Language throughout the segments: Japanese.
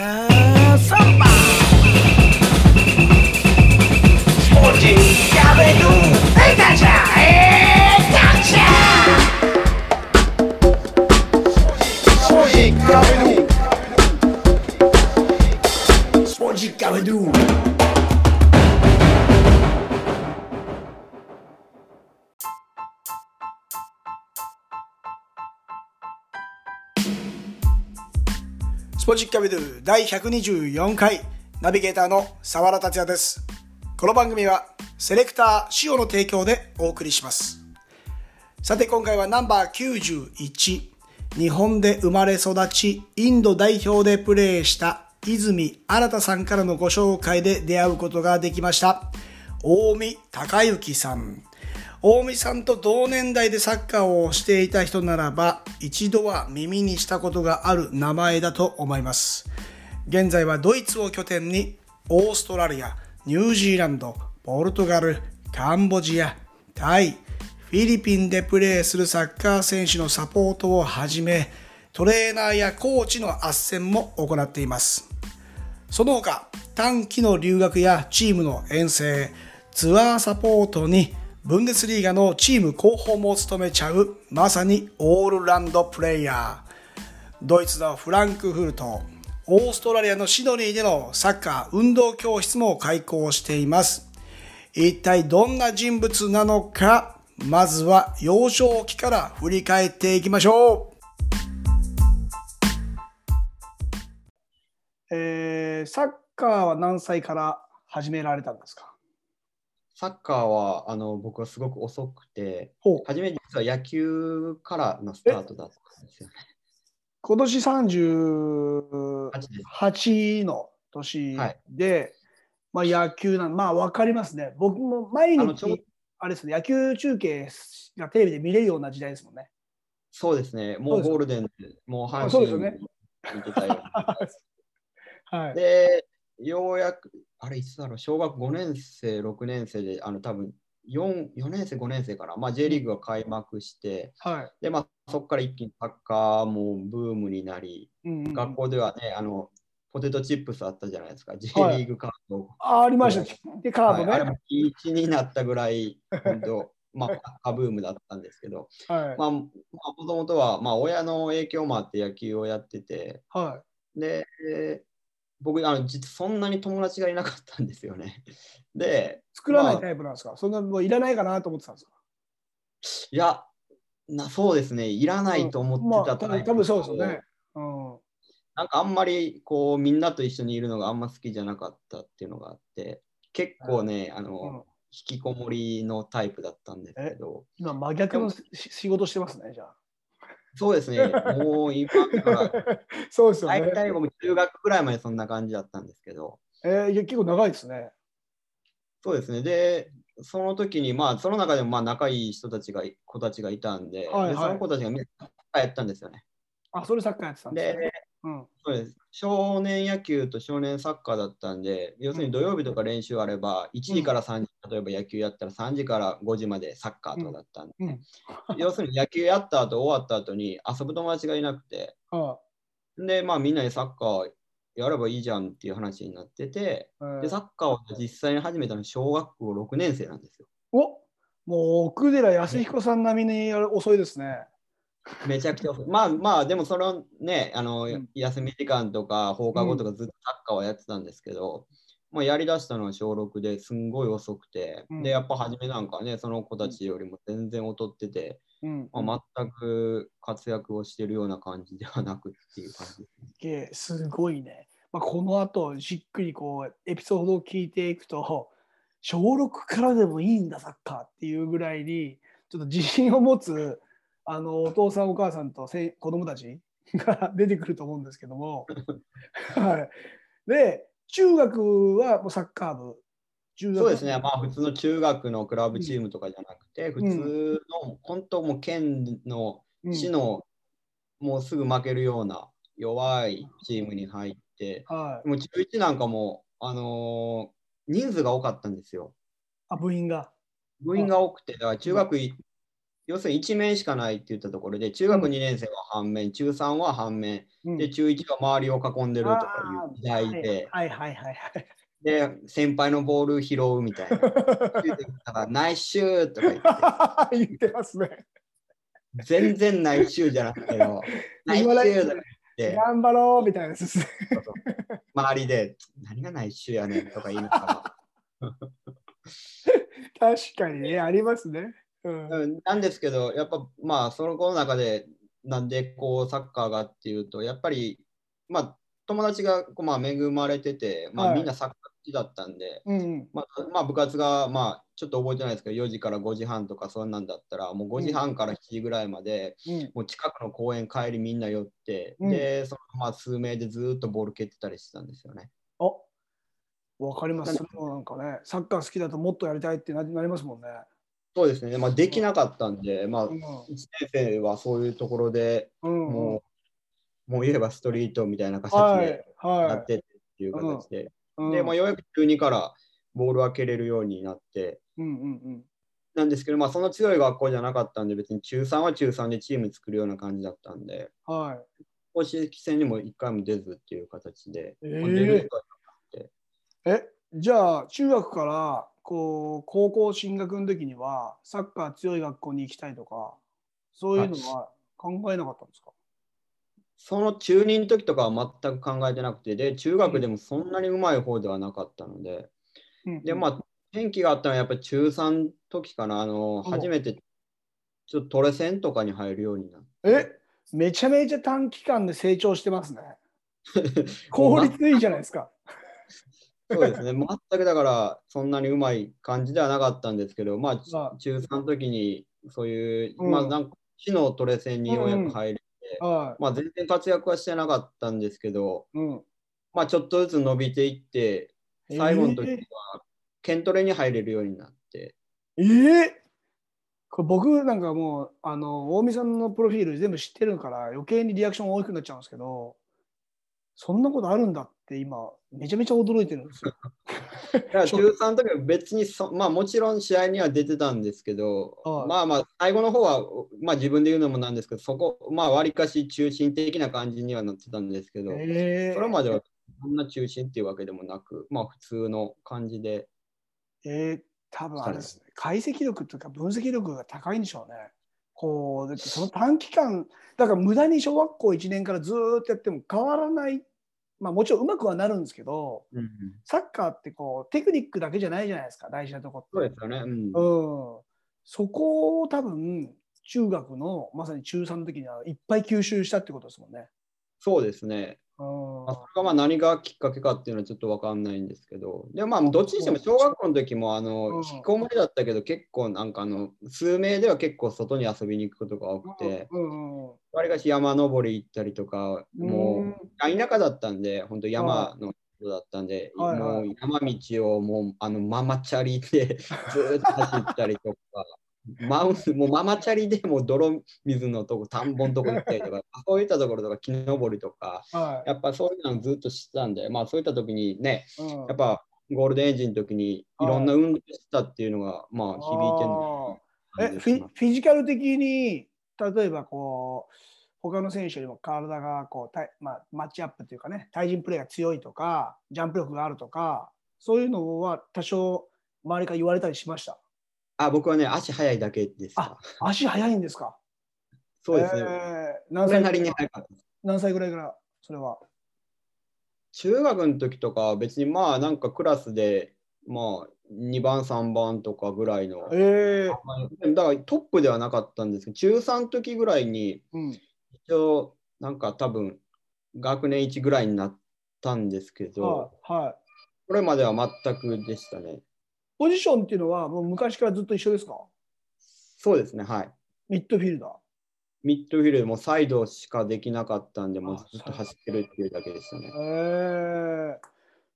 Have somebody. ッキャビドゥ第124回ナビゲーターの沢田達也です。この番組はセレクター塩の提供でお送りします。さて今回はナンバー91日本で生まれ育ちインド代表でプレーした泉新さんからのご紹介で出会うことができました。大見隆之さん。大見さんと同年代でサッカーをしていた人ならば一度は耳にしたことがある名前だと思います。現在はドイツを拠点にオーストラリア、ニュージーランド、ポルトガル、カンボジア、タイ、フィリピンでプレーするサッカー選手のサポートをはじめトレーナーやコーチの斡旋も行っています。その他、短期の留学やチームの遠征、ツアーサポートに、ブンデスリーガのチーム広報も務めちゃう、まさにオールランドプレイヤー。ドイツのフランクフルト、オーストラリアのシドニーでのサッカー運動教室も開講しています。一体どんな人物なのか、まずは幼少期から振り返っていきましょう。えー、サッカーは何歳から始められたんですか？サッカーはあの僕はすごく遅くて、初め実は野球からのスタートだったんですよね。今年8です38の年はいで、まあ野球なんまあ分かりますね。僕も毎日、あれですね、野球中継がテレビで見れるような時代ですもんね。そうですね、もうゴールデンで、もう阪神見てたよ。はい。で、ようやく、あれ、いつだろう、小学5年生、6年生で、あの多分 4, 4年生、5年生かな、まあ、J リーグが開幕して、はい。で、まあ、そこから一気にサッカーもブームになり、うんうん学校ではね、あの、ポテトチップスあったじゃないですか、J はいリーグカード。あありました。で、カードね。はい、あれも1になったぐらい、本当、まあ、カブームだったんですけど、はい。まあ、もともとは、まあ、親の影響もあって野球をやってて、はで、えー僕あの、実そんなに友達がいなかったんですよね。で、い。作らないまあタイプなんですか、そんなもういらないかなと思ってたんですか？いやな、そうですね、いらないと思ってたまあ、タイプ多分そうですよね。うん。なんかあんまりこうみんなと一緒にいるのがあんま好きじゃなかったっていうのがあって、結構ね、あの、うん引きこもりのタイプだったんですけど、今、真逆のし仕事してますね、じゃあ。そうですね、もう今から、そうですよね。大体僕中学ぐらいまでそんな感じだったんですけど、えー結構長いですね。そうですね、で、その時に、まあ、その中でもまあ仲いい人たちが、子たちがいたんで、はいはいでその子たちがみんなサッカーやったんですよね。あ、それサッカーやってたんですね。で、うん。そうです。少年野球と少年サッカーだったんで、要するに土曜日とか練習あれば、1時から3時、例えば野球やったら3時から5時までサッカーとかだったんで、うんうん要するに野球やった後、終わった後に遊ぶ友達がいなくて、はで、まあみんなでサッカーやればいいじゃんっていう話になってて、で、サッカーを実際に始めたの小学校6年生なんですよ。おもう奥寺康彦さん並みに遅いですね。めちゃくちゃ。まあまあ、でもそのね、あの、うん休み時間とか放課後とかずっとサッカーはやってたんですけど、まあ、やりだしたのは小6ですんごい遅くて、うんで、やっぱ初めなんかね、その子たちよりも全然劣ってて、うん。まあ、全く活躍をしてるような感じではなくっていう感じですすごいね。まあ、この後じっくりこうエピソードを聞いていくと小6からでもいいんだサッカーっていうぐらいにちょっと自信を持つあのお父さんお母さんとせ子供たちが 出てくると思うんですけども、はい、で中学はもうサッカー部。中学そうですね、まあ普通の中学のクラブチームとかじゃなくて、普通の、本当もう県のうん。市の、もうすぐ負けるような弱いチームに入って、はい、もう中1なんかも、あのー人数が多かったんですよ。あ部員が。部員が多くて、だから中学い要するに1面しかないって言ったところで、中学2年生は半面、中3は半面、うんで、中1は周りを囲んでるとかいう時代で、はいはいはいはい。で、先輩のボール拾うみたいな。だから、ナイスシューとか言って、言ってますね。全然ナイスシューじゃなくて よ、ナイスシューとか言って、頑張ろうみたいなすね。周りで、何がナイスシューやねんとか言いながら。確かにね、ありますね。うん。うんなんですけど、やっぱまあ、その子の中で、なんでこうサッカーがっていうと、やっぱり、まあ、友達がこう、まあ、恵まれてて、まあ、はいみんなサッカー好きだったんで、うん。まあ、まあ、部活が、まあ、ちょっと覚えてないですけど、4時から5時半とかそんなんだったら、もう5時半から7時ぐらいまで、うん。もう近くの公園帰りみんな寄って、うんで、そのまあ数名でずーっとボール蹴ってたりしてたんですよね。あわかります。それもなんかね、サッカー好きだともっとやりたいってななりますもんね。そうですね、まあ、できなかったんで、まあ、1うん。年生はそういうところでうんうんもう、もう言えばストリートみたいな形はいで。やはってっていう形で、い。うんで、まあ、ようやく中2からボールは蹴れるようになって、うんうんなんですけど、まあ、その強い学校じゃなかったんで、別に中3は中3でチーム作るような感じだったんで、うん。はい。公式戦にも1回も出ずっていう形で、えーえ、じゃあ中学からこう高校進学の時にはサッカー強い学校に行きたいとか、そういうのは考えなかったんですか、その中2の時とかは全く考えてなくて、で、中学でもそんなにうまい方ではなかったので、うんで、まあ、転機があったのはやっぱり中3の時かな、あの、うん初めてちょっとトレセンとかに入るようになって。え、めちゃめちゃ短期間で成長してますね。効率いいじゃないですか。そうですね、全くだからそんなにうまい感じではなかったんですけど、まあ、ちあ。中3の時にそういう、うん。まあ、なんか市のトレセンにようやく入れて、はまあ、全然活躍はしてなかったんですけど、い。うん。まあ、ちょっとずつ伸びていって、最後の時えは剣トレに入れるようになって、えー。これ僕なんかもうあの大見さんのプロフィール全部知ってるから余計にリアクション大きくなっちゃうんですけどそんなことあるんだって今めちゃめちゃ驚いてるんですよ。だから中3の時は別にそ、まあ、もちろん試合には出てたんですけど、はいまあまあ、最後の方は、まあ、自分で言うのもなんですけど、そこ、まあ、わりかし中心的な感じにはなってたんですけど、えーそれまではそんな中心っていうわけでもなく、まあ普通の感じで。えー多分あれですね解析力というか分析力が高いんでしょうね。こうだってその短期間だから無駄に小学校1年からずーっとやっても変わらないまあもちろんうまくはなるんですけどサッカーってこうテクニックだけじゃないじゃないですか大事なとこって。そうですよね。うんうん、そこを多分中学のまさに中3の時にはいっぱい吸収したってことですもんね。そうですね。あ、それがまあ何がきっかけかっていうのはちょっとわかんないんですけど、でもまあどっちにしても小学校の時もあうん。の引きこもりだったけど結構なんかあの数名では結構外に遊びに行くことが多くて、わりかし山登り行ったりとか、もう田舎だったんで、本当山の人だったんで、もう山道をもうあのママチャリで ずーっと走ったりとか、マウスもうママチャリでもう泥水のとこ、田んぼのとこ行ったりとか、そういったところとか木登りとか、はやっぱそういうのずっとしてたんで、まあそういった時にね、いうん。やっぱゴールデンエイジの時にいろんな運動してたっていうのが、まあ響いてるのえフィフィジカル的に例えばこう他の選手よりも体がこうたい、まあ、マッチアップっていうかね対人プレーが強いとかジャンプ力があるとかそういうのは多少周りから言われたりしました？あ、僕はね、足速いだけですあ。足速いんですかそうですね。えー何歳なりに速かった。何歳ぐらいからそれは？中学の時とかは別にまあなんかクラスでまあ2番3番とかぐらいの、えーまあだからトップではなかったんですけど中3の時ぐらいにうん、一応なんか多分学年1ぐらいになったんですけど、はいはいこれまでは全くでしたね。ポジションっていうのはもう昔からずっと一緒ですか？そうですね、はい。ミッドフィルダー。ミッドフィルドもサイドしかできなかったんで、もうあずっと走ってるっていうだけでしたね。えー。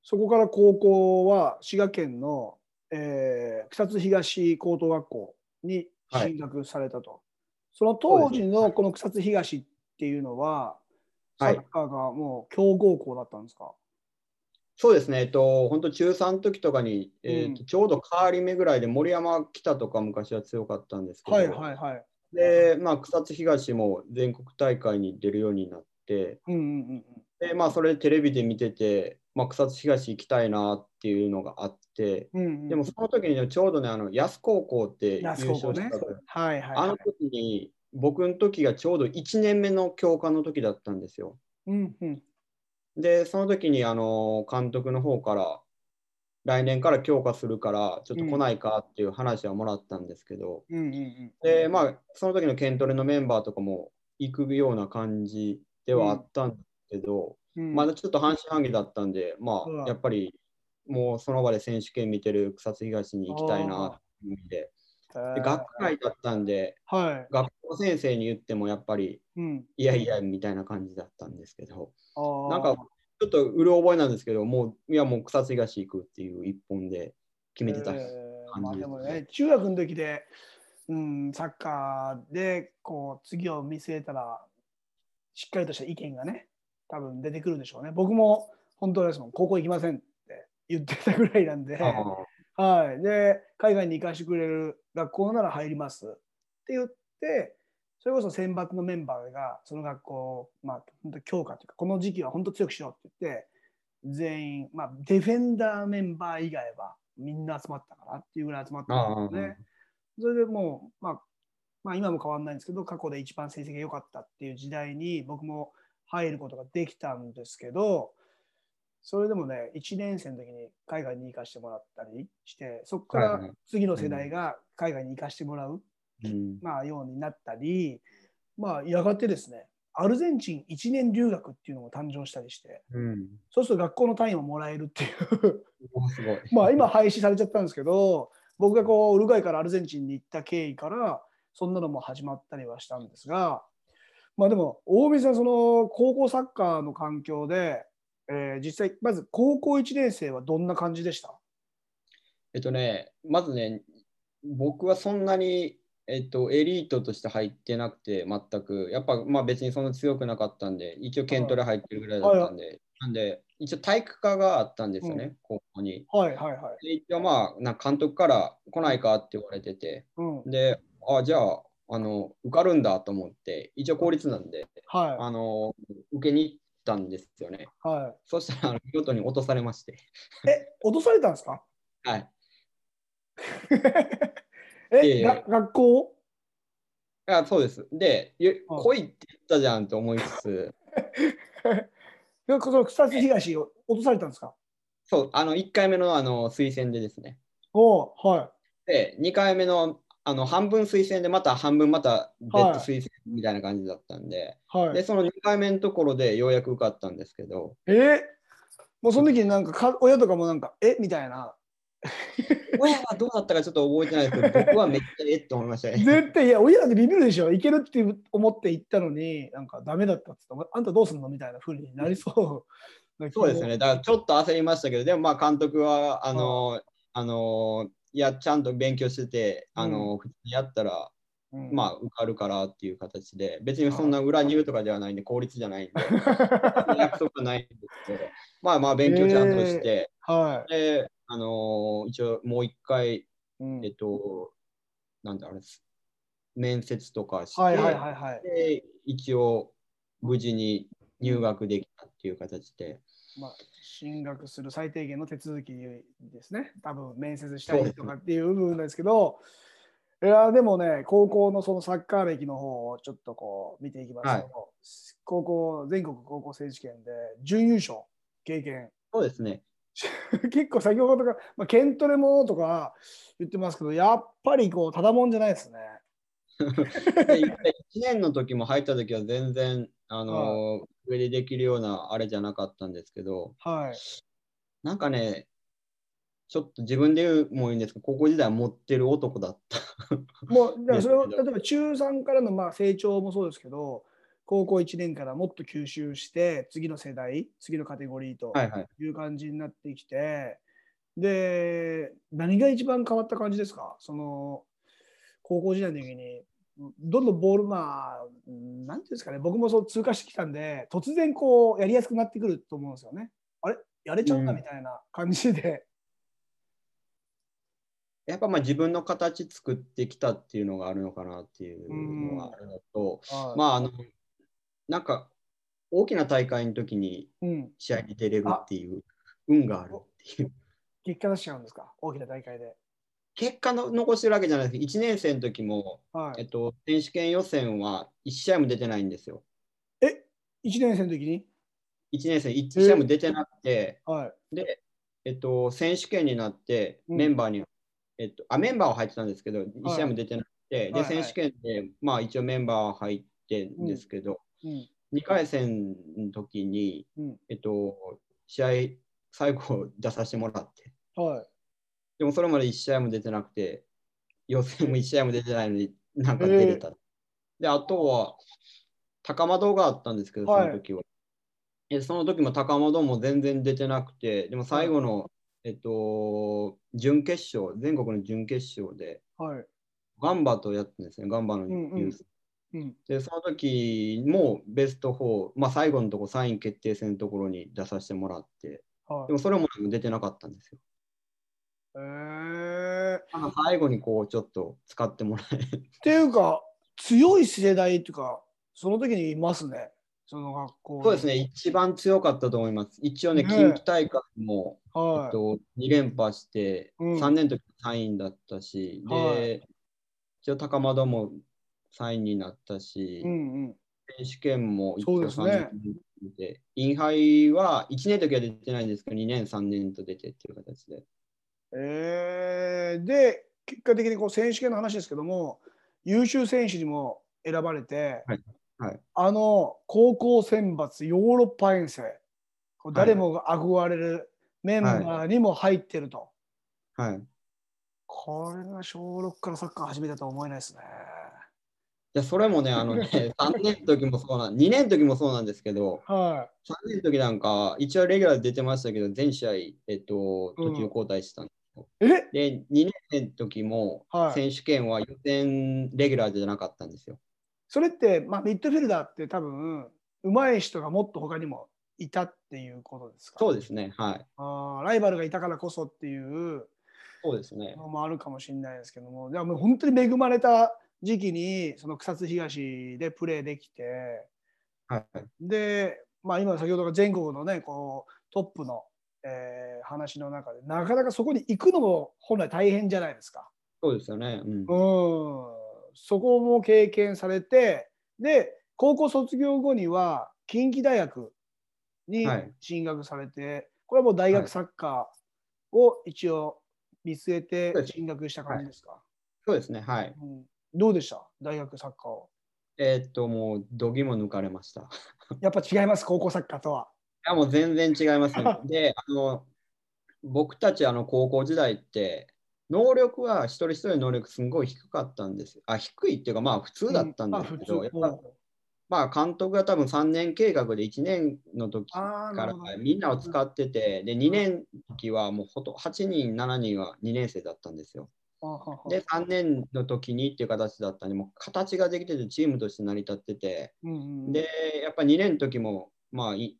そこから高校は滋賀県の、えー草津東高等学校に進学されたと、その当時のこの草津東っていうのは、サはい。ッカーがもう強豪校だったんですか、そうですね、えっと、本当中3の時とかに、えっとうんちょうど変わり目ぐらいで森山北とか昔は強かったんですけど、はいはいはい。で、まあ、草津東も全国大会に出るようになって、うんうんうんで、まあ、それテレビで見てて、まあ、草津東行きたいなっていうのがあって、うんうん。でもその時にねちょうどね、あの安高校って優安勝した時、はいはい、はい。あの時に、僕の時がちょうど1年目の教科の時だったんですよ。うんうん。で、その時にあの監督の方から、来年から強化するから、ちょっと来ないかっていう話はもらったんですけど、うんうんうん。で、まあ、その時のケントレのメンバーとかも行くような感じではあったんですけど、うん、まだちょっと半信半疑だったんで、まうん。あ、やっぱりもうその場で選手権見てる草津東に行きたいなっていう意味で、で学会だったんで、はい。学校先生に言ってもやっぱり、うん。いやいやみたいな感じだったんですけど、なんかちょっとうる覚えなんですけど、もう、いやもう草津東行くっていう一本で決めてた。えーまあ感じでもね、中学の時で、うん、サッカーでこう次を見据えたら、しっかりとした意見がね、多分出てくるでしょうね。僕も本当ですもん、高校行きませんって言ってたぐらいなんで、あはい。で、海外に行かしてくれる学校なら入りますって言って、それこそ選抜のメンバーがその学校、まあ、本当強化というか、この時期は本当強くしようって言って、全員、まあ、ディフェンダーメンバー以外はみんな集まったかなっていうぐらい集まったんですね。それでもう、まあ、まあ、今も変わらないんですけど、過去で一番成績が良かったっていう時代に僕も入ることができたんですけど、それでもね、1年生の時に海外に行かしてもらったりして、そこから次の世代が海外に行かしてもらう、うんまあ、ようになったり、まあ、やがてですね、アルゼンチン1年留学っていうのも誕生したりして、うん。そうすると学校の単位ももらえるっていう。まあ今廃止されちゃったんですけど、僕がこうウルグアイからアルゼンチンに行った経緯から、そんなのも始まったりはしたんですが、まあでも、大水さん、その高校サッカーの環境で、えー実際、まず高校1年生はどんな感じでした？えっとね、まずね、僕はそんなに、えっと、エリートとして入ってなくて、全く。やっぱ、まあ別にそんな強くなかったんで、一応、ケントレ入ってるぐらいだったんで、なんで、一応体育科があったんですよね、う高校に。はいはいはい。で一応、まあ、な監督から来ないかって言われてて、うん、で、あ、じゃあ、あの、受かるんだと思って、一応公立なんで、はあの、受けに行ったんですよね。い。はそしたら、見事に落とされまして。い。え、落とされたんですか？はい。え、いえいえが学校あそうです。で、来いって言ったじゃんと思いつつ、その草津東を落とされたんですか？そう、あの、1回目のあの推薦でですね。おうはで、2回目のあの半分推薦で、また半分また別途推薦みたいな感じだったんで、い。はい。で、、その2回目のところでようやく受かったんですけど、えもうその時になんかか親とかもなんか、え？みたいな。親はどうだったかちょっと覚えてないですけど、僕はめっちゃえっと思いましたね。絶対、いや、親なんてビビるでしょ。いけるって思って行ったのに、なんかダメだったって言って、あんたどうすんのみたいな風になりそう。そうですね。だからちょっと焦りましたけど、でもまあ監督は、あの、あの、いや、ちゃんと勉強してて、あの、普通にやったら、うん。まあ受かるからっていう形で、別にそんな裏入とかではないんで、効率じゃないんで、約束はないんですけど、まあまあ勉強ちゃんとして、はで、あの一応もう一回、い。うんえっと、なんだあれです、面接とかして、はいはいはいはい。で、一応無事に入学できたっていう形で、まあ、進学する最低限の手続きですね。多分面接したりとかっていう部分ですけど、いやでもね、高校のそのサッカー歴の方をちょっとこう見ていきますと、高校、全国高校選手権で準優勝経験。そうですね。結構先ほどとか、まあ、ケントレもとか言ってますけど、やっぱりこう、ただもんじゃないですね。で1年の時も入った時は全然、あの上でできるようなあれじゃなかったんですけど、はい。なんかね、ちょっと自分で言うもいいんですけど、高校時代は持ってる男だった。もう、だからそれをですけど例えば中3からのまあ成長もそうですけど、高校1年からもっと吸収して、次の世代、次のカテゴリーとはいはい。いう感じになってきて、で、何が一番変わった感じですか？その、高校時代の時に、どんどんボール、まあ、うんなんていうんですかね、僕もそう通過してきたんで、突然こう、やりやすくなってくると思うんですよね。あれ？やれちゃうんだうん。みたいな感じで。やっぱまあ自分の形作ってきたっていうのがあるのかなっていうのはあるのと、はい。まああのなんか大きな大会の時にうん、試合に出れるっていう運があるっていう。結果出しちゃうんですか、大きな大会で。結果の残してるわけじゃないです。けど1年生の時も、はい、えっと、選手権予選は1試合も出てないんですよ。え、1年生の時に？1年生1試合も出てなくて、はい。で、えっと、選手権になってうん。メンバーに、えっと、あメンバーは入ってたんですけど、1試合も出てなくて、で、はいはい。選手権で、まあ一応メンバーは入ってんですけど、うん、2回戦の時に、うん、えっと、試合、最後出させてもらって、はい。でもそれまで1試合も出てなくて、予選も1試合も出てないのになんか出れた。で、あとは、高窓があったんですけど、そはいの時は。えその時も高窓も全然出てなくて、でも最後の、えっと、準決勝、全国の準決勝で、はい。ガンバとやったんですね、ガンバのユうんうんース。うん、で、その時もベスト4、まあ最後のとこ、3位決定戦のところに出させてもらって、はい。で。もそれも出てなかったんですよ。えー、最後にこう、ちょっと使ってもらえていうか、強い世代っていうか、その時にいますね、その学校に。そうですね、一番強かったと思います。一応ね、ね。近畿大会も、えはい。っと、2連覇して、うん。3年の時3位だったし、はで、一応高円も3位になったし、うんうん。選手権も一応そうですね3年で、インハイは1年の時は出てないんですけど、2年、3年と出てっていう形で。えー、で、結果的にこう選手権の話ですけども、優秀選手にも選ばれて、はいはいあの高校選抜ヨーロッパ遠征、こう誰もが憧れるメンバーにも入ってると。はい。これが小6からサッカー始めたとは思えないですね。いや、それもね、あのね、3年の時もそうなん、2年の時もそうなんですけど、は3年の時なんか、一応レギュラーで出てましたけど、全試合、えっと、途中交代してたんですよ。い。え？で、2年の時もはい選手権は予選レギュラーじゃなかったんですよ。それって、まあ、ミッドフィルダーって多分、上手い人がもっと他にもいたっていうことですか？そうですね、はい。あーライバルがいたからこそっていうそうですね。のもあるかもしれないですけども、でももう本当に恵まれた時期に、その草津東でプレーできて、はい。で、まあ、今先ほどが全国のね、こうトップの、えー話の中で、なかなかそこに行くのも本来大変じゃないですか。そうですよね。うん。うん、そこも経験されて、で、高校卒業後には近畿大学にはい進学されて、これはもう大学サッカーを一応見据えて進学した感じですか、そうですね、はい。うん、どうでした？大学サッカーを。えーっと、もう、どぎも抜かれました。いやっぱ違います、高校サッカーとは。や、もう全然違いますね。で、あの、僕たち、あの、高校時代って、能力は一人一人の能力すごい低かったんですよ。あ、低いっていうか、まあ普通だったんですけど、うんやっぱまあ監督が多分3年計画で1年の時からみんなを使ってて、で2年の時はもうほと8人、7人は2年生だったんですよ。で3年の時にっていう形だったんで、もう形ができててチームとして成り立ってて、うんうんで、やっぱ2年の時も、まあい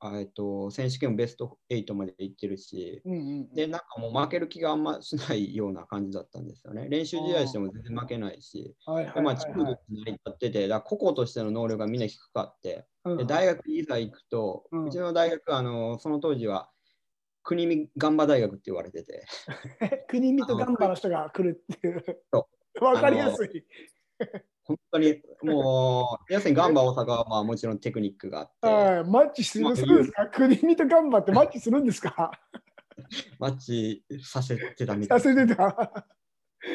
あえっと、選手権もベスト8まで行ってるし、うんうんで、なんかもう負ける気があんましないような感じだったんですよね。練習試合しても全然負けないし、はいはいでまあ、はいチームとして成り立ってて、だ個々としての能力がみんな低かって、うんで大学いざ行くと、ううんちの大学あの、その当時は国見ガンバ大学って言われてて、国見とガンバの人が来るっていう。そ。わかりやすい。本当にもう、要するにガンバ大阪はまあもちろんテクニックがあって、はい、マッチするんですか？国見とガンバってマッチするんですか？マッチさせてたみたい。させてた。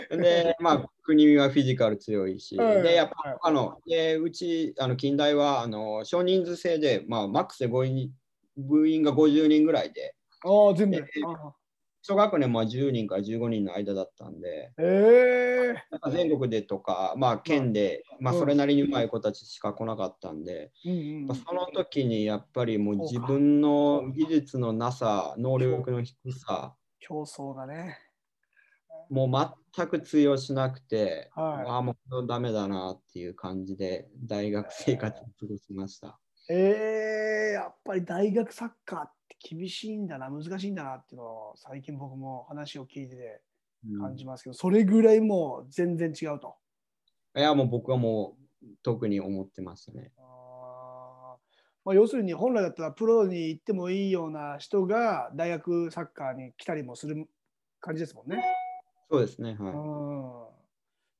で、まあ、国見はフィジカル強いし、はい。で、やっぱ、あの、でうち、あの近代はあの少人数制で、まあ、マックスで5人部員が50人ぐらいで、ああ、全部。え小学年も10人から15人の間だったんで、ええやっぱ全国でとか、まあ、県で、まあ、うん。それなりにうまい子たちしか来なかったんで、うんその時にやっぱりもう自分の技術のなさ、能力の低さ、競争がね。もう全く通用しなくて、はい。ああ、もうダメだなっていう感じで、大学生活を過ごしました。ええやっぱり大学サッカーって厳しいんだな、難しいんだなっていうのを最近僕も話を聞いてて感じますけど、それぐらいもう全然違うと。いや、もう僕はもう特に思ってましたね。あーまあ、要するに本来だったらプロに行ってもいいような人が大学サッカーに来たりもする感じですもんね。そうですね。うはい。ん、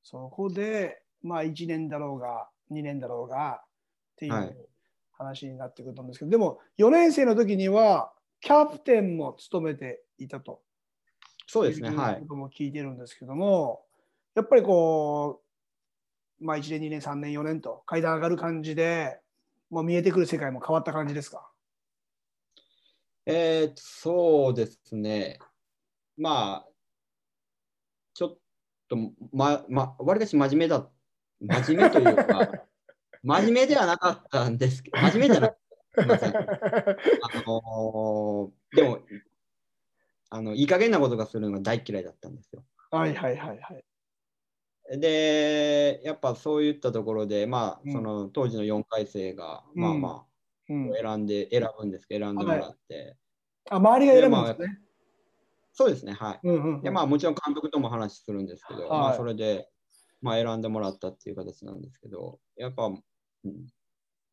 そこで、まあ、1年だろうが2年だろうがっていはいう話になってくると思うんですけど、でも4年生の時にはキャプテンも務めていたとそうですね。はいこ。とも聞いてるんですけども、やっぱりこう、まあ、1年、2年、3年、4年と階段上がる感じで、もう見えてくる世界も変わった感じですか？えー、そうですね。まあ、ちょっと、ま、ま、わりかし真面目だ、真面目というか、真面目ではなかったんですけど、真面目じゃなかった。すいません。あのーでも、あの、いい加減なことがするのが大嫌いだったんですよ。はいはいはいはい。で、やっぱそういったところで、まあ、うんその当時の4回生が、まあまうんあ、選んで、選ぶんですけど、選んでもらって、あ周りが選ぶんですね。そうですね、はい。うんうんうんで、まあ、もちろん監督とも話するんですけど、はいまあ、それで、まあ、選んでもらったっていう形なんですけど、やっぱ、うん、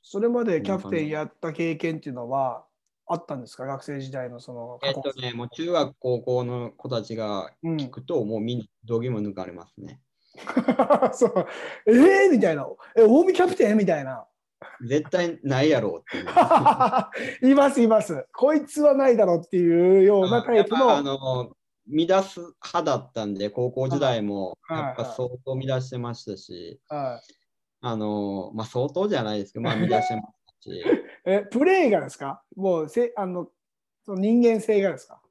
それまでキャプテンやった経験っていうのはあったんですか？学生時代のそのえっとね、もう中学、高校の子たちがうん聞くと、もうみんな、どぎも抜かれますね。そうえー、みたいな。え、近江キャプテン？みたいな。絶対ないやろうっていう。いますいます。こいつはないだろうっていうようなタイプやっぱあの。の乱す派だったんで、高校時代もはいやっぱ相当乱してましたし、はいあのまあ、相当じゃないですけど、まあ、乱してましたし、え、プレーがですか？もうせあのその人間性がですか？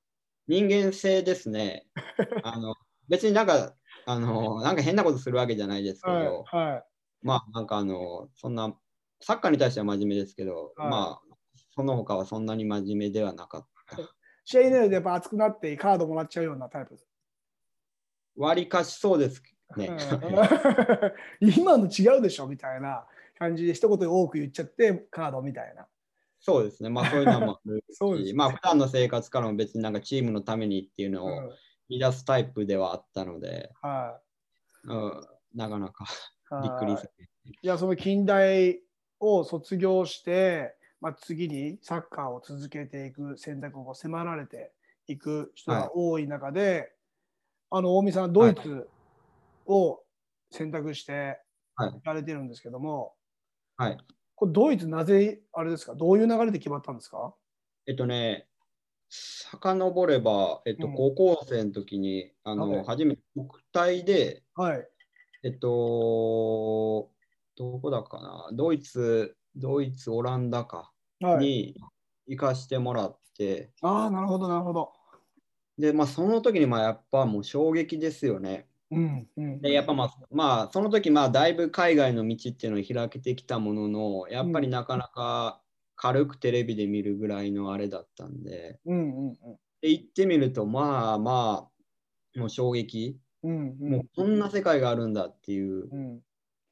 人間性ですね。あの別になんかあの、なんか変なことするわけじゃないですけど、はいはいまあなんかあの、そんな、サッカーに対しては真面目ですけど、はいまあ、その他はそんなに真面目ではなかった。試合内でやっぱ熱くなってカードもらっちゃうようなタイプです。割かしそうですね。うん 今の違うでしょみたいな感じで一言多く言っちゃってカードみたいな。そうですね。まあそういうのもあるそうですし、まあ普段の生活からも別になんかチームのためにっていうのうんを乱すタイプではあったので、はうん、なかなかいびっくりされて。いやその近代を卒業して、まあ、次にサッカーを続けていく選択を迫られていく人が多い中で、あの大見さんはドイツを選択してはいやられてるんですけども、はい。これドイツなぜあれですか？どういう流れで決まったんですか？えっとね、遡れば、えっと、うん高校生の時に、あの、はい初めて国体で、はい。えっと、どこだかな、ドイツ、ドイツ、オランダかはい、に行かしてもらって、ああ、なるほど、なるほど。で、まあ、その時に、まあ、やっぱもう衝撃ですよね。うんうん、で、やっぱまあ、まあ、その時、まあ、だいぶ海外の道っていうのを開けてきたものの、やっぱりなかなか軽くテレビで見るぐらいのあれだったんで、うんうんで行ってみると、まあまあ、もう衝撃、うんうん。もうこんな世界があるんだっていううん。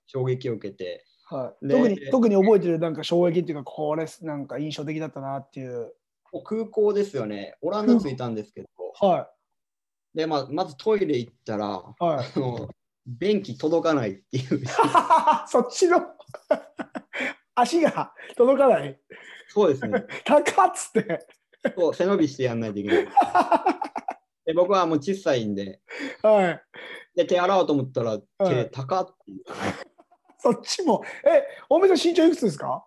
衝撃を受けて、はい、で特に特に覚えてるなんか衝撃っていうかこれなんか印象的だったなっていう。空港ですよね、オランダ着いたんですけど、はでまあ、まずトイレ行ったら、いはい。あの便器届かないっていう、そっちの 足が届かない。そうですね、高っつって。そう背伸びしてやんないといけない。で僕はもう小さいんで、はい。で手洗おうと思ったら、はい手高っていう、そっちも。え、おめさん身長いくつですか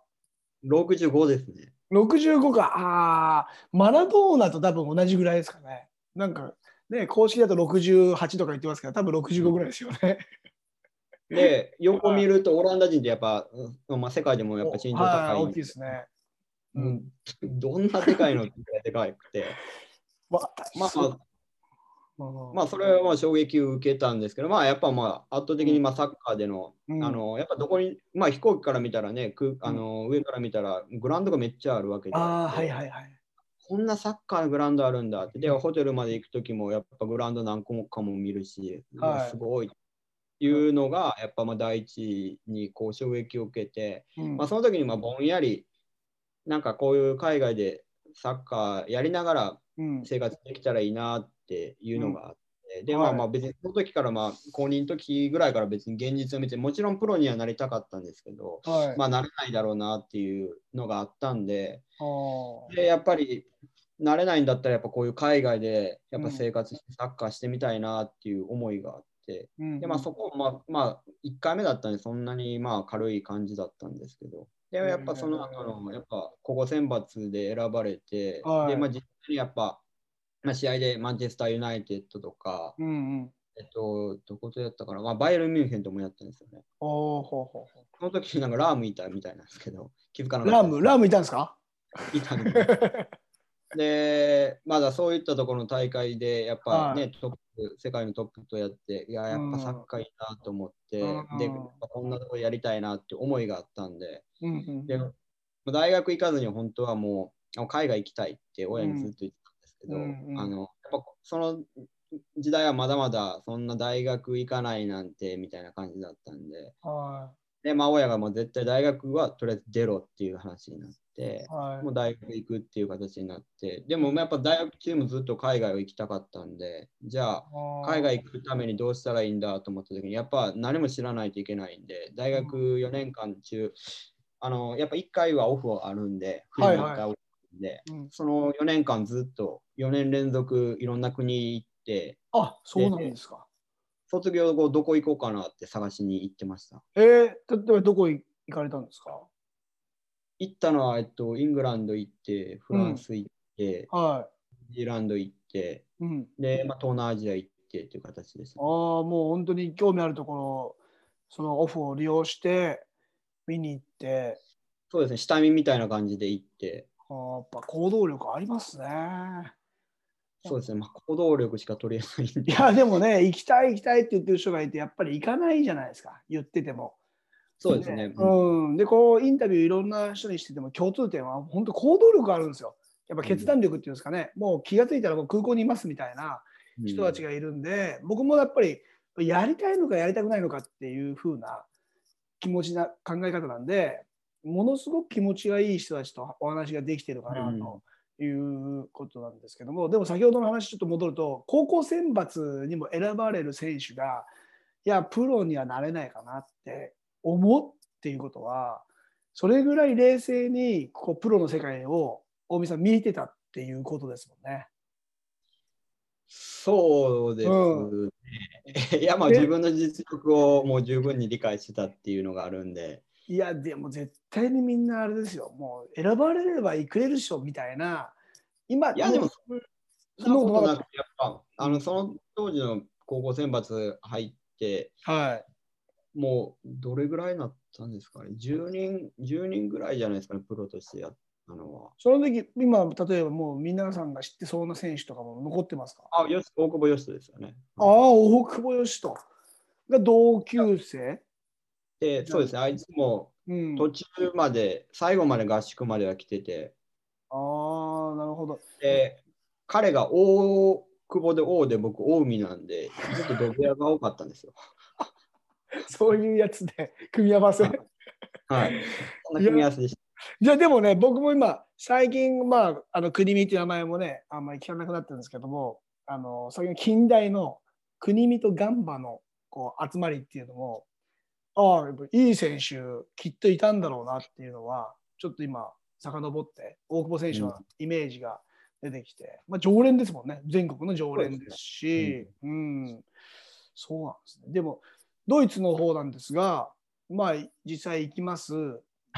？65ですね。65か。ああ、マラドーナと多分同じぐらいですかね。なんか、ね、公式だと68とか言ってますけど、多分65ぐらいですよね。で、横見るとオランダ人ってやっぱ、うんまあ、世界でもやっぱ身長はい、高いん大きいですね。ううん。ん、どんなでかいのってでかくて、ま まあ、あ、まあ、それはまあ衝撃を受けたんですけど、まあ、やっぱまあ圧倒的にまあサッカーでの、うん。あの、やっぱどこに、まあ飛行機から見たらね、空あの上から見たらグラウンドがめっちゃあるわけで、ああ、はいはいはい。こんなサッカーのグラウンドあるんだって、で、ホテルまで行くときもやっぱグラウンド何個もかも見るし、はい。すごい。いうのがやっぱまあ第一にこう衝撃を受けて、うん。まあ、その時にまあぼんやりなんかこういう海外でサッカーやりながらうん。生活できたらいいなっていうのがあっで、はいまあまあ別にその時からまあ公認の時ぐらいから別に現実を見て、もちろんプロにはなりたかったんですけど、はい。まあなれないだろうなっていうのがあったんで、で、やっぱりなれないんだったらやっぱこういう海外でやっぱ生活してサッカーしてみたいなっていう思いがあって、うんで、まあそこまあ、まあ1回目だったんでそんなにまあ軽い感じだったんですけど、で、やっぱその後の、やっぱここ選抜で選ばれて、はい。で、まあ実際にやっぱ、まあ、試合でマンチェスターユナイテッドとか、うんうん。えっと、どことやったかな、まあ、バイエルン・ミュンヘンともやったんですよね。おーほうほうほその時になんかラームいたみたいなんですけど、気づかなう。かった。ラーム、ラームいたんですか？いたんです で、まだそういったところの大会で、やっぱね、はトップ、世界のトップとやって、いや、やっぱサッカーいいなと思って、うんで、こんなところやりたいなって思いがあったんで、うんうんで大学行かずに本当はもう、あ海外行きたいって親にずっと言ってけど、うんうん。あのやっぱその時代はまだまだそんな大学行かないなんてみたいな感じだったんで、はで、まあ、親がもう絶対大学はとりあえず出ろっていう話になってい。、はい。もう大学行くっていう形になって、でもやっぱ大学チームずっと海外を行きたかったんで、じゃあ、海外行くためにどうしたらいいんだと思った時に、やっぱ何も知らないといけないんで、大学4年間中、あのやっぱ1回はオフがあるんで、で、うんその4年間ずっと4年連続いろんな国行って、あ、そうなんですか。卒業後どこ行こうかなって探しに行ってました。えー、例えばどこ行かれたんですか？行ったのは、えっと、イングランド行って、フランス行って、はニュージーランド行って、い。うん。で、まあ、東南アジア行ってっていう形です、ああ、もう本当に興味あるところ、そのオフを利用して見に行って、そうですね、下見みたいな感じで行って、やっぱ行動力ありますね。そうですね、まあ、行動力しか取りえないんで。いや、でもね、行きたい行きたいって言ってる人がいて、やっぱり行かないじゃないですか、言ってても。そうですね。うん、で、こう、インタビューいろんな人にしてても、共通点は本当行動力があるんですよ。やっぱ決断力っていうんですかね、もう気がついたらもう空港にいますみたいなうん人たちがいるんで、僕もやっぱりやりたいのかやりたくないのかっていう風な気持ちな考え方なんで、ものすごく気持ちがいい人たちとお話ができてるかなということなんですけども、でも先ほどの話ちょっと戻ると、高校選抜にも選ばれる選手が、いや、プロにはなれないかなって思うっていうことは、それぐらい冷静にこうプロの世界を大見さん見えてたっていうことですもんね。そうですね。いや、まあ、え自分の実力をもう十分に理解してたっていうのがあるんで、いや、でも絶対にみんなあれですよ。もう選ばれればいくれるっしょみたいな。今、いや、でも、そそんなことなくく、やっぱ、あの、その当時の高校選抜入って、はい。もう、どれぐらいになったんですかね。10人、10人ぐらいじゃないですかね、プロとしてやったのは。その時、今、例えばもう皆さんが知ってそうな選手とかも残ってますか？あ、よし、大久保よしとですよね。ああ、大久保嘉人が同級生？で、そうですね、あいつもうん。途中まで、最後まで合宿までは来てて、ああ、なるほど。で、彼が大久保で王で僕、大海なんで、ずっと土下座が多かったんですよ。そういうやつで組み合わせ。はい。そんな組み合わせでした。じゃあでもね、僕も今、最近、まあ、あの国見っていう名前もね、あんまり聞かなくなってるんですけども、あの最近近代の国見とガンバのこう集まりっていうのも、ああ、やっぱいい選手、きっといたんだろうなっていうのは、ちょっと今、遡って、大久保選手のイメージが出てきて、まあ、常連ですもんね、全国の常連ですし、うん、そうなんですね。でも、ドイツの方なんですが、まあ、実際行きます。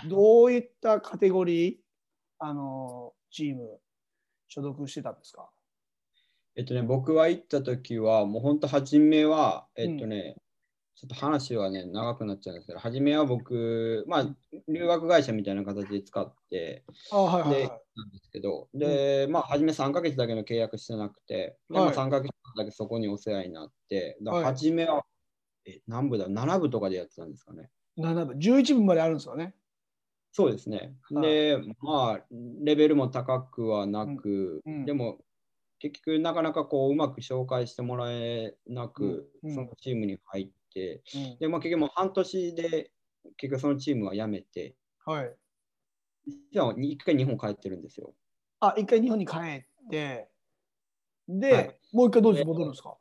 どういったカテゴリー、あの、チーム、所属してたんですか？えっとね、僕は行った時は、もう本当、初めは、えっとね、ちょっと話はね、長くなっちゃうんですけど、初めは僕、まあ、留学会社みたいな形で使って、あはいはいで、はなんですけど、で、まあ、初め3ヶ月だけの契約してなくて、でまあ、はい。3ヶ月だけそこにお世話になって、だ初めは、え何部だ、7部とかでやってたんですかね。い。7部、11部まであるんですよね。そうですね。はい。で、まあ、レベルも高くはなく、うん。うん。でも、結局、なかなかこう、うまく紹介してもらえなく、そのチームに入って、うんで、まあ、結局もう半年で、結局そのチームは辞めて、はい。じゃあ、一回日本帰ってるんですよ。あ、一回日本に帰って、で、はいもう一回どうです戻るんですか？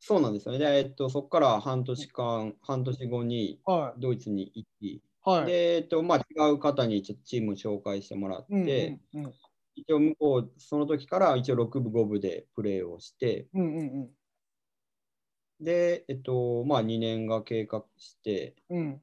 そうなんですよね。で、えっと、そこから半年間、半年後にはドイツに行き、い。はい。で、えっと、まあ、違う方にちょっとチームを紹介してもらって、うんうんうん一応向こう、その時から一応6部、5部でプレーをして、うんうんで、えっと、まあ、2年が経過して、うん。うん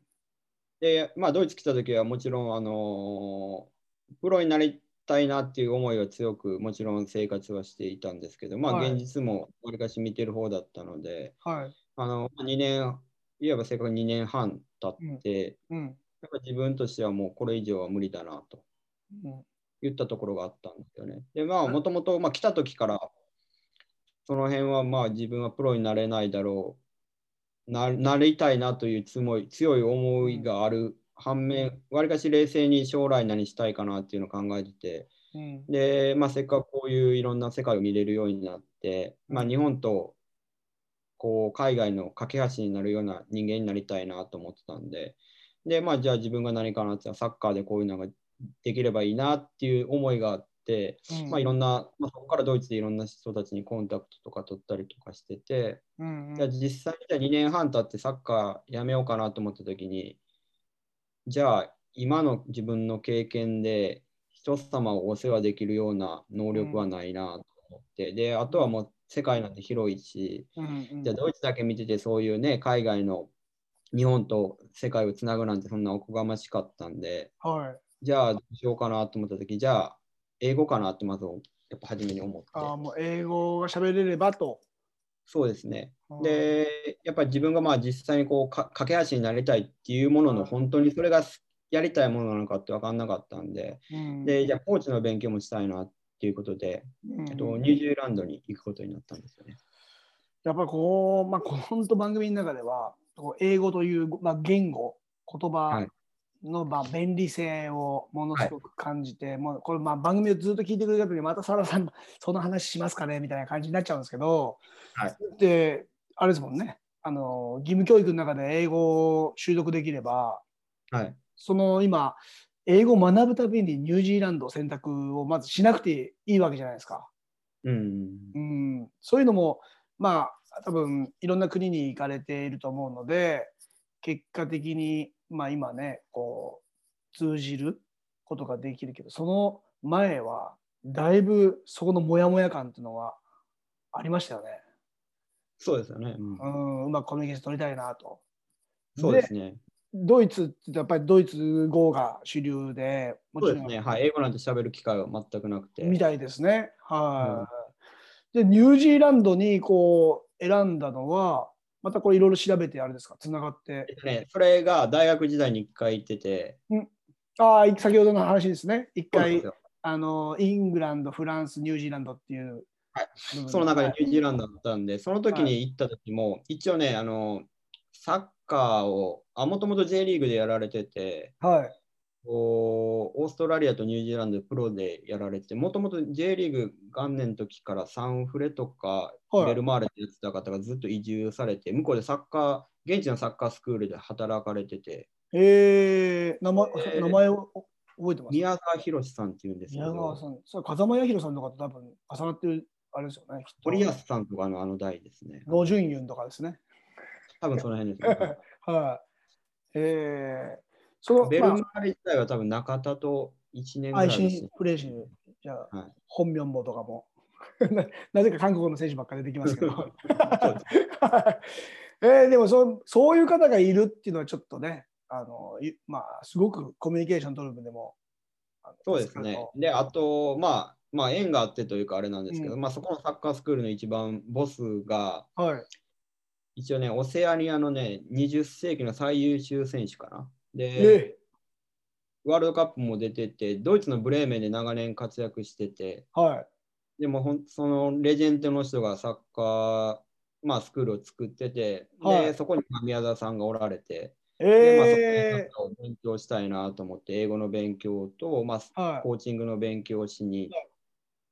で、まあ、ドイツ来た時はもちろん、あのープロになりたいなっていう思いが強く、もちろん生活はしていたんですけど、まあ、はい。現実もわりかし見てる方だったので、はい。あの、2年、いわば正確に2年半経って、うん。やっぱ自分としてはもうこれ以上は無理だなとうん。言ったところがあったんですよね。で、まあ、もともと、まあ、来た時から、その辺はまあ自分はプロになれないだろう、ななりたいなという強い強い思いがある反面、わりかし冷静に将来何したいかなっていうのを考えてて、うん。で、まあ、せっかくこういういろんな世界を見れるようになって、まあ、日本とこう海外の架け橋になるような人間になりたいなと思ってたんで、で、まあ、じゃあ自分が何かなってサッカーでこういうのができればいいなっていう思いがあって、うん。まあ、いろんな、まあ、そこからドイツでいろんな人たちにコンタクトとか取ったりとかしてて、うんうん。じゃあ実際にじゃあ2年半経ってサッカーやめようかなと思った時に、じゃあ今の自分の経験で人様をお世話できるような能力はないなと思って、で、あとはもう世界なんて広いし、うんうん。じゃあドイツだけ見ててそういうね、海外の日本と世界をつなぐなんてそんなおこがましかったんで、はい。じゃあどうしようかなと思った時、じゃあ英語かなってまずやっぱ初めに思って。ああ、もう英語が喋れればと。そうですね。うん、で、やっぱり自分がまあ実際にこうか架け橋になりたいっていうものの本当にそれがやりたいものなのかって分かんなかったんで、うん、で、じゃあコーチの勉強もしたいなっていうことで、うんえっと、ニュージーランドに行くことになったんですよね。やっぱりこう、まあ、本当番組の中では、英語という、まあ、言語、言葉の、まあ、便利性をものすごく感じて、もうこれ、まあ、番組をずっと聞いてくれた時に、またサラさん、その話しますかねみたいな感じになっちゃうんですけど、はいで、あれですもんね、あの義務教育の中で英語を習得できれば、はい。その今、英語を学ぶためにニュージーランドを選択をまずしなくていいわけじゃないですか。うん。うん、そういうのも、まあ、多分いろんな国に行かれていると思うので、結果的に、まあ、今ね、こう、通じることができるけど、その前は、だいぶそこのモヤモヤ感っていうのはありましたよね。そうですよね。うんうん、うまくコミュニケーション取りたいなと。そうですね。ドイツってやっぱりドイツ語が主流で、もちろんそうですね。はい。英語なんて喋る機会は全くなくて。みたいですね。はい、で、ニュージーランドにこう選んだのは、またこれいろいろ調べてあれですか、つながってえ。っとね、それが大学時代に一回行ってて、ああ、先ほどの話ですね。一回あの、イングランド、フランス、ニュージーランドっていうはい。その中ではいニュージーランドだったんで、その時に行った時も、一応ね、あの、サッカーを、あ、もともと J リーグでやられてて、はい。こうオーストラリアとニュージーランドでプロでやられて、もともと J リーグ元年の時からサンフレとか、はいベルマーレでやってた方がずっと移住されて、向こうでサッカー、現地のサッカースクールで働かれてて、えー、名前えー名前を覚えてます？宮川博さんっていうんですけ宮川ど、さん。それ風間彌弘さんとかと多分重なってる、あれですよね。堀安さんとかのあの代ですね。ロジュンユンとかですね。多分その辺ですね。はい。えー、その、ベルマまーレ自体は多分中田と1年ぐあ、らいですね。プレーシー、じゃあ、はい本名簿とかも。な なぜか韓国の選手ばっかり出てきますけど。えーでもそそういう方がいるっていうのはちょっとね、あのいまあ、すごくコミュニケーション取る分でも。そうですね。で、あと、まあ、まあ、縁があってというかあれなんですけど、うまあ、そこのサッカースクールの一番ボスが、はい。一応ね、オセアニアのね、20世紀の最優秀選手かな。で、えワールドカップも出てて、ドイツのブレーメンで長年活躍してて、はい。でもほんそのレジェンドの人がサッカー、まあ、スクールを作ってて、はい。でそこに宮沢さんがおられて、でまあ、そこでえサッカーを勉強したいなと思って、英語の勉強と、まあ、ーはい。コーチングの勉強をしに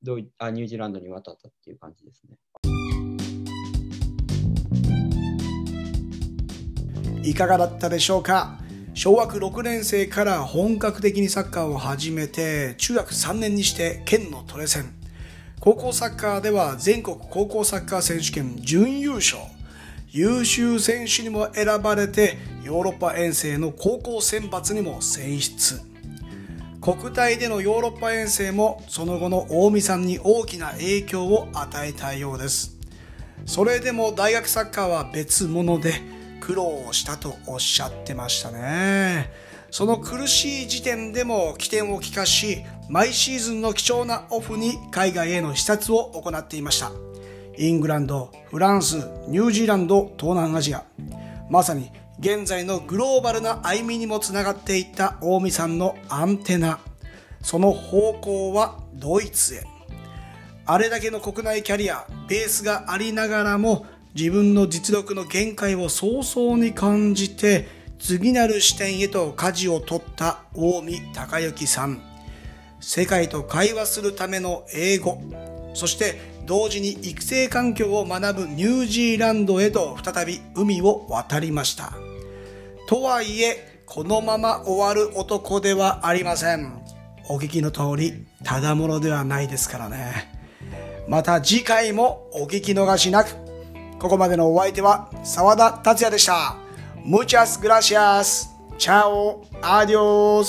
ドイあニュージーランドに渡ったっていう感じですね。いかがだったでしょうか？小学6年生から本格的にサッカーを始めて中学3年にして県のトレセン高校サッカーでは全国高校サッカー選手権準優勝。優秀選手にも選ばれてヨーロッパ遠征の高校選抜にも選出。国体でのヨーロッパ遠征もその後の近江さんに大きな影響を与えたようです。それでも大学サッカーは別物で苦労したとおっしゃってましたね。その苦しい時点でも起点を利かし毎シーズンの貴重なオフに海外への視察を行っていました。イングランドフランスニュージーランド東南アジア。まさに現在のグローバルな歩みにもつながっていった近江さんのアンテナ。その方向はドイツへ。あれだけの国内キャリアベースがありながらも自分の実力の限界を早々に感じて次なる視点へと舵を取った近江隆之さん。世界と会話するための英語。そして同時に育成環境を学ぶニュージーランドへと再び海を渡りました。とはいえこのまま終わる男ではありません。お聞きの通りただものではないですからね。また次回もお聞き逃しなく。ここまでのお相手は澤田達也でした。Muchas gracias! チャオアディオ